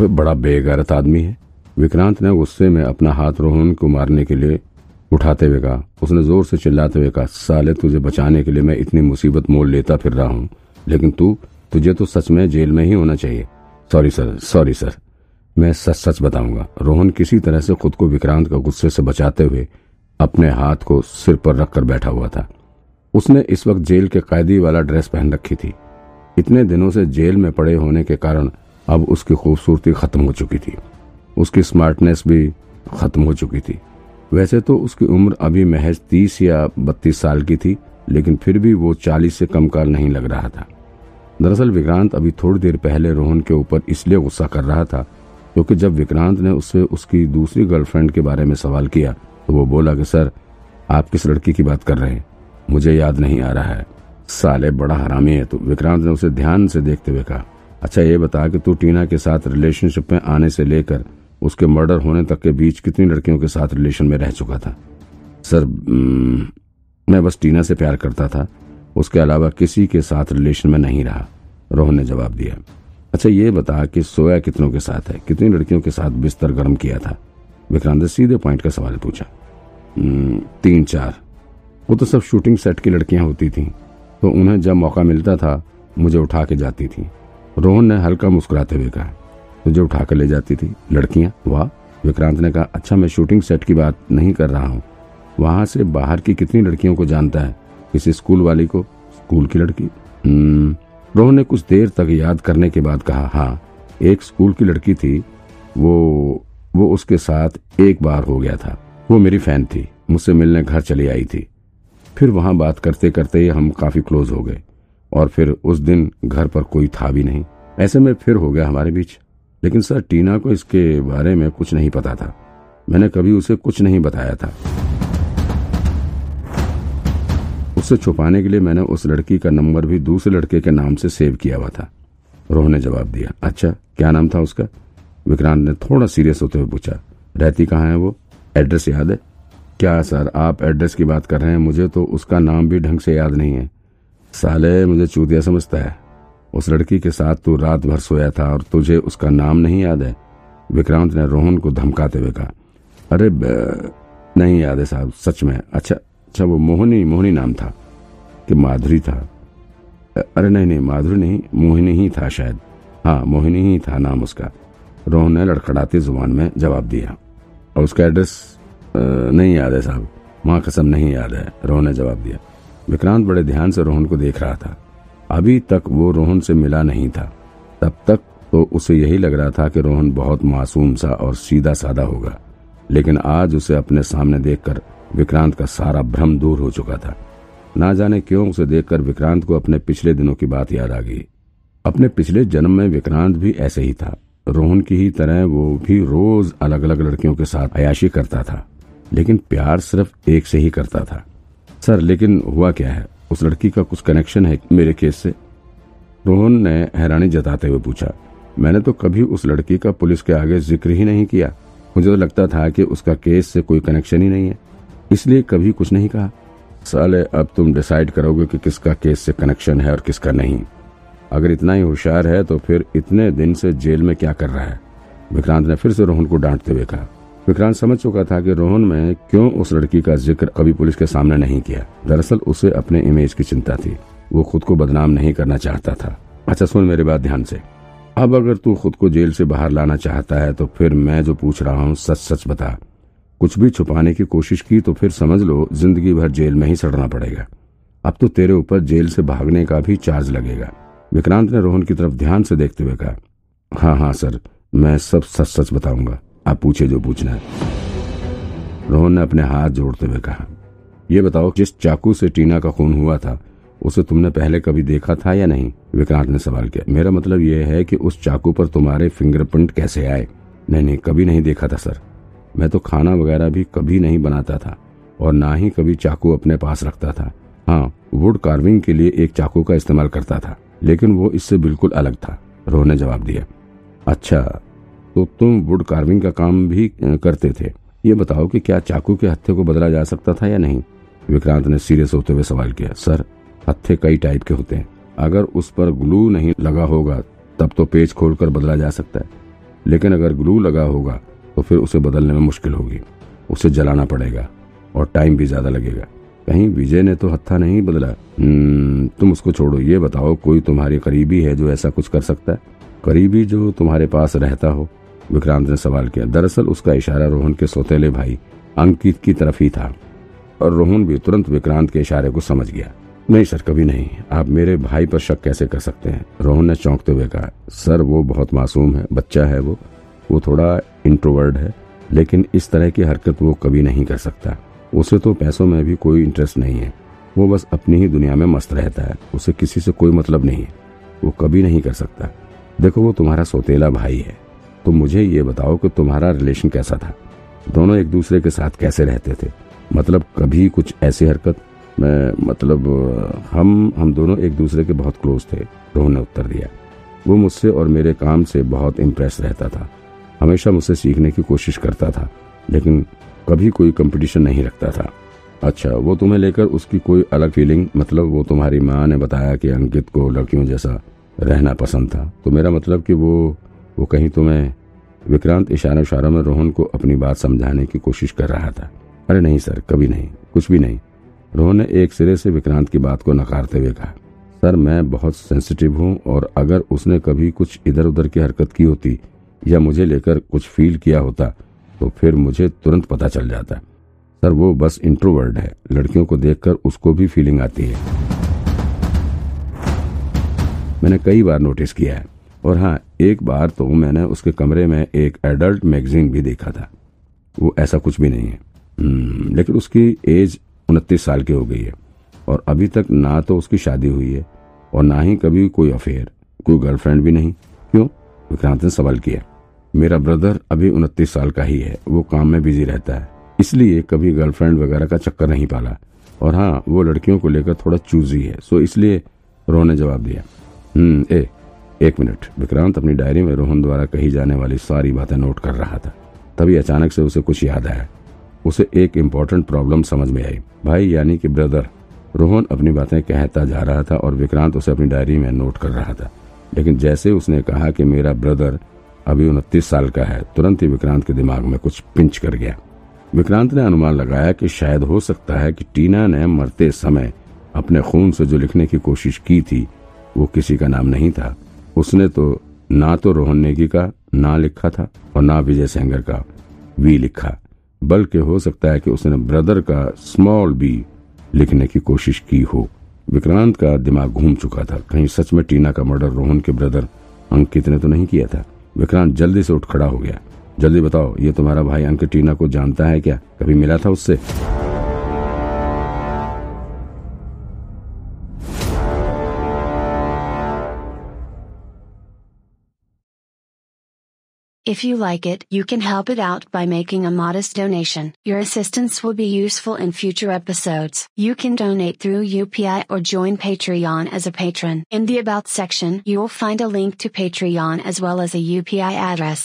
वे बड़ा बेगैरत आदमी है। विक्रांत ने गुस्से में अपना हाथ रोहन को मारने के लिए उठाते हुए कहा। उसने ज़ोर से चिल्लाते हुए कहा, साले, तुझे बचाने के लिए मैं इतनी मुसीबत मोल लेता फिर रहा हूँ। लेकिन तू, तुझे तो सच में जेल में ही होना चाहिए। सॉरी सर सॉरी सर मैं सच सच बताऊँगा। रोहन किसी तरह से खुद को विक्रांत का गुस्से से बचाते हुए अपने हाथ को सिर पर रखकर बैठा हुआ था। उसने इस वक्त जेल के कैदी वाला ड्रेस पहन रखी थी। इतने दिनों से जेल में पड़े होने के कारण अब उसकी खूबसूरती खत्म हो चुकी थी। उसकी स्मार्टनेस भी खत्म हो चुकी थी। वैसे तो उसकी उम्र अभी महज तीस या बत्तीस साल की थी, लेकिन फिर भी वो चालीस से कम का नहीं लग रहा था। दरअसल विक्रांत अभी थोड़ी देर पहले रोहन के ऊपर इसलिए गुस्सा कर रहा था, क्योंकि जब विक्रांत ने उससे उसकी दूसरी गर्लफ्रेंड के बारे में सवाल किया तो वो बोला कि, सर, आप किस लड़की की बात कर रहे हैं? मुझे याद नहीं आ रहा है। साले बड़ा हरामी है तो। विक्रांत ने उसे ध्यान से देखते हुए कहा अच्छा ये बता कि तू टीना के साथ रिलेशनशिप में आने से लेकर उसके मर्डर होने तक के बीच कितनी लड़कियों के साथ रिलेशन में रह चुका था? सर मैं बस टीना से प्यार करता था। उसके अलावा किसी के साथ रिलेशन में नहीं रहा। रोहन ने जवाब दिया। अच्छा ये बता कि सोया कितनों के साथ है? कितनी लड़कियों के साथ बिस्तर गर्म किया था? विक्रांत ने सीधे पॉइंट का सवाल पूछा। तीन चार। वो तो सब शूटिंग सेट की लड़कियाँ होती थीं तो उन्हें जब मौका मिलता था, मुझे उठा के जाती थी। रोहन ने हल्का मुस्कुराते हुए कहा मुझे उठा कर ले जाती थी। लड़कियाँ वाह विक्रांत ने कहा अच्छा मैं शूटिंग सेट की बात नहीं कर रहा हूँ। वहाँ से बाहर की कितनी लड़कियों को जानता है? किसी स्कूल वाली को? स्कूल की लड़की? हम्म, रोहन ने कुछ देर तक याद करने के बाद कहा हाँ एक स्कूल की लड़की थी। वो वो उसके साथ एक बार हो गया था। वो मेरी फ़ैन थी। मुझसे मिलने घर चली आई थी। फिर वहाँ बात करते करते हम काफ़ी क्लोज हो गए। और फिर उस दिन घर पर कोई था भी नहीं। ऐसे में फिर हो गया हमारे बीच। लेकिन सर, टीना को इसके बारे में कुछ नहीं पता था। मैंने कभी उसे कुछ नहीं बताया था। उससे छुपाने के लिए मैंने उस लड़की का नंबर भी दूसरे लड़के के नाम से सेव किया हुआ था। रोहन ने जवाब दिया अच्छा क्या नाम था उसका? विक्रांत ने थोड़ा सीरियस होते हुए पूछा, रहती कहाँ है वो? एड्रेस याद है? क्या सर, आप एड्रेस की बात कर रहे हैं, मुझे तो उसका नाम भी ढंग से याद नहीं है। साले, मुझे चूतिया समझता है। उस लड़की के साथ तू रात भर सोया था और तुझे उसका नाम नहीं याद है। विक्रांत ने रोहन को धमकाते हुए कहा, अरे नहीं याद है साहब, सच में। अच्छा अच्छा वो मोहनी मोहनी नाम था, कि माधुरी था। अरे, नहीं नहीं, माधुरी नहीं, मोहिनी ही था शायद। हाँ मोहिनी ही था नाम उसका। रोहन ने लड़खड़ाती ज़ुबान में जवाब दिया, और उसका एड्रेस नहीं याद है साहब। माँ कसम नहीं याद है, रोहन ने जवाब दिया। विक्रांत बड़े ध्यान से रोहन को देख रहा था। अभी तक वो रोहन से मिला नहीं था। तब तक तो उसे यही लग रहा था कि रोहन बहुत मासूम सा और सीधा साधा होगा। लेकिन आज उसे अपने सामने देखकर विक्रांत का सारा भ्रम दूर हो चुका था। ना जाने क्यों उसे देखकर विक्रांत को अपने पिछले दिनों की बात याद आ गई। अपने पिछले जन्म में विक्रांत भी ऐसे ही था। रोहन की ही तरह वो भी रोज अलग अलग लड़कियों के साथ अयाशी करता था। लेकिन प्यार सिर्फ़ एक से ही करता था। सर, लेकिन हुआ क्या है? उस लड़की का कुछ कनेक्शन है मेरे केस से। रोहन ने हैरानी जताते हुए पूछा, मैंने तो कभी उस लड़की का पुलिस के आगे ज़िक्र ही नहीं किया। मुझे तो लगता था कि उसका केस से कोई कनेक्शन ही नहीं है। इसलिए कभी कुछ नहीं कहा। साले, अब तुम डिसाइड करोगे कि किसका केस से कनेक्शन है और किसका नहीं। अगर इतना ही होशियार है तो फिर इतने दिन से जेल में क्या कर रहा है? विक्रांत ने फिर से रोहन को डांटते हुए कहा विक्रांत समझ चुका था कि रोहन में क्यों उस लड़की का ज़िक्र कभी पुलिस के सामने नहीं किया। दरअसल उसे अपने इमेज की चिंता थी। वो खुद को बदनाम नहीं करना चाहता था। अच्छा सुन मेरी बात ध्यान से। अब अगर तू खुद को जेल से बाहर लाना चाहता है तो फिर मैं जो पूछ रहा हूँ सच सच बता। कुछ भी छुपाने की कोशिश की तो फिर समझ लो, ज़िंदगी भर जेल में ही सड़ना पड़ेगा। अब तो तेरे ऊपर जेल से भागने का भी चार्ज लगेगा। विक्रांत ने रोहन की तरफ़ ध्यान से देखते हुए कहा हाँ हाँ सर, मैं सब सच सच बताऊँगा। आप पूछे जो पूछना है। रोहन ने अपने हाथ जोड़ते हुए कहा यह बताओ, जिस चाकू से टीना का खून हुआ था, उसे तुमने पहले कभी देखा था या नहीं? विक्रांत ने सवाल किया, मेरा मतलब यह है कि उस चाकू पर तुम्हारे फिंगरप्रिंट कैसे आए? नहीं नहीं, कभी नहीं देखा था, सर। मैं तो खाना वगैरह भी कभी नहीं बनाता था और ना ही कभी चाकू अपने पास रखता था। हाँ वुड कार्विंग के लिए एक चाकू का इस्तेमाल करता था, लेकिन वो इससे बिल्कुल अलग था, रोहन ने जवाब दिया। अच्छा तो तुम वुड कार्विंग का काम भी करते थे। ये बताओ कि क्या चाकू के हत्थे को बदला जा सकता था या नहीं? विक्रांत ने सीरियस होते हुए सवाल किया सर हत्थे कई टाइप के होते हैं। अगर उस पर ग्लू नहीं लगा होगा तब तो पेज खोलकर बदला जा सकता है। लेकिन अगर ग्लू लगा होगा तो फिर उसे बदलने में मुश्किल होगी। उसे जलाना पड़ेगा और टाइम भी ज़्यादा लगेगा। कहीं विजय ने तो हत्था नहीं बदला। हम्म, तुम उसको छोड़ो। ये बताओ कोई तुम्हारे करीबी है जो ऐसा कुछ कर सकता है? करीबी जो तुम्हारे पास रहता हो। विक्रांत ने सवाल किया, दरअसल उसका इशारा रोहन के सौतेले भाई अंकित की तरफ़ ही था और रोहन भी तुरंत विक्रांत के इशारे को समझ गया। नहीं सर, कभी नहीं। आप मेरे भाई पर शक कैसे कर सकते हैं? रोहन ने चौंकते हुए कहा, सर, वो बहुत मासूम है, बच्चा है वो। वो थोड़ा इंट्रोवर्ड है, लेकिन इस तरह की हरकत वो कभी नहीं कर सकता। उसे तो पैसों में भी कोई इंटरेस्ट नहीं है। वो बस अपनी ही दुनिया में मस्त रहता है। उसे किसी से कोई मतलब नहीं है। वो कभी नहीं कर सकता। देखो, वो तुम्हारा सौतेला भाई है। तो मुझे ये बताओ कि तुम्हारा रिलेशन कैसा था? दोनों एक दूसरे के साथ कैसे रहते थे? मतलब कभी कुछ ऐसी हरकत? मैं मतलब हम हम दोनों एक दूसरे के बहुत क्लोज थे रोहन ने उत्तर दिया। वो मुझसे और मेरे काम से बहुत इम्प्रेस रहता था। हमेशा मुझसे सीखने की कोशिश करता था, लेकिन कभी कोई कंपटीशन नहीं रखता था। अच्छा वो तुम्हें लेकर उसकी कोई अलग फीलिंग मतलब वो तुम्हारी माँ ने बताया कि अंकित को लड़कियों जैसा रहना पसंद था। तो मेरा मतलब कि वो वो कहीं तो मैं विक्रांत इशारा इशारा में रोहन को अपनी बात समझाने की कोशिश कर रहा था। अरे नहीं, सर, कभी नहीं, कुछ भी नहीं। रोहन ने एक सिरे से विक्रांत की बात को नकारते हुए कहा, सर, मैं बहुत सेंसिटिव हूँ और अगर उसने कभी कुछ इधर उधर की हरकत की होती या मुझे लेकर कुछ फील किया होता तो फिर मुझे तुरंत पता चल जाता। सर, वो बस इंट्रोवर्ड है, लड़कियों को देखकर उसको भी फीलिंग आती है। मैंने कई बार नोटिस किया है। और हाँ एक बार तो मैंने उसके कमरे में एक एडल्ट मैगजीन भी देखा था। वो ऐसा कुछ भी नहीं है। हम्म, लेकिन उसकी एज उनतीस साल की हो गई है। और अभी तक ना तो उसकी शादी हुई है और ना ही कभी कोई अफेयर कोई गर्लफ्रेंड भी नहीं। क्यों? विक्रांत ने सवाल किया। मेरा ब्रदर अभी उनतीस साल का ही है। वो काम में बिज़ी रहता है। इसलिए कभी गर्लफ्रेंड वगैरह का चक्कर नहीं पाला। और हाँ वो लड़कियों को लेकर थोड़ा चूजी है। सो इसलिए रोहन ने जवाब दिया। हम्म ए एक मिनट, विक्रांत अपनी डायरी में रोहन द्वारा कही जाने वाली सारी बातें नोट कर रहा था। तभी अचानक से उसे कुछ याद आया। उसे एक इम्पोर्टेंट प्रॉब्लम समझ में आई। भाई यानी कि ब्रदर रोहन अपनी बातें कहता जा रहा था और विक्रांत उसे अपनी डायरी में नोट कर रहा था। लेकिन जैसे उसने कहा कि मेरा ब्रदर अभी उनतीस साल का है, तुरंत ही विक्रांत के दिमाग में कुछ पिंच कर गया। विक्रांत ने अनुमान लगाया कि शायद हो सकता है कि टीना ने मरते समय अपने खून से जो लिखने की कोशिश की थी, वो किसी का नाम नहीं था। उसने तो ना तो रोहन नेगी का ना लिखा था और ना विजय सेंगर का वी लिखा। बल्कि हो सकता है कि उसने ब्रदर का स्मॉल बी लिखने की कोशिश की हो। विक्रांत का दिमाग घूम चुका था। कहीं सच में टीना का मर्डर रोहन के ब्रदर अंकित ने तो नहीं किया था? विक्रांत जल्दी से उठ खड़ा हो गया। जल्दी बताओ, ये तुम्हारा भाई अंक टीना को जानता है क्या? कभी मिला था उससे? If you like it, you can help it out by making a modest donation. Your assistance will be useful in future episodes. You can donate through UPI or join Patreon as a patron. In the About section, you will find a link to Patreon as well as a UPI address.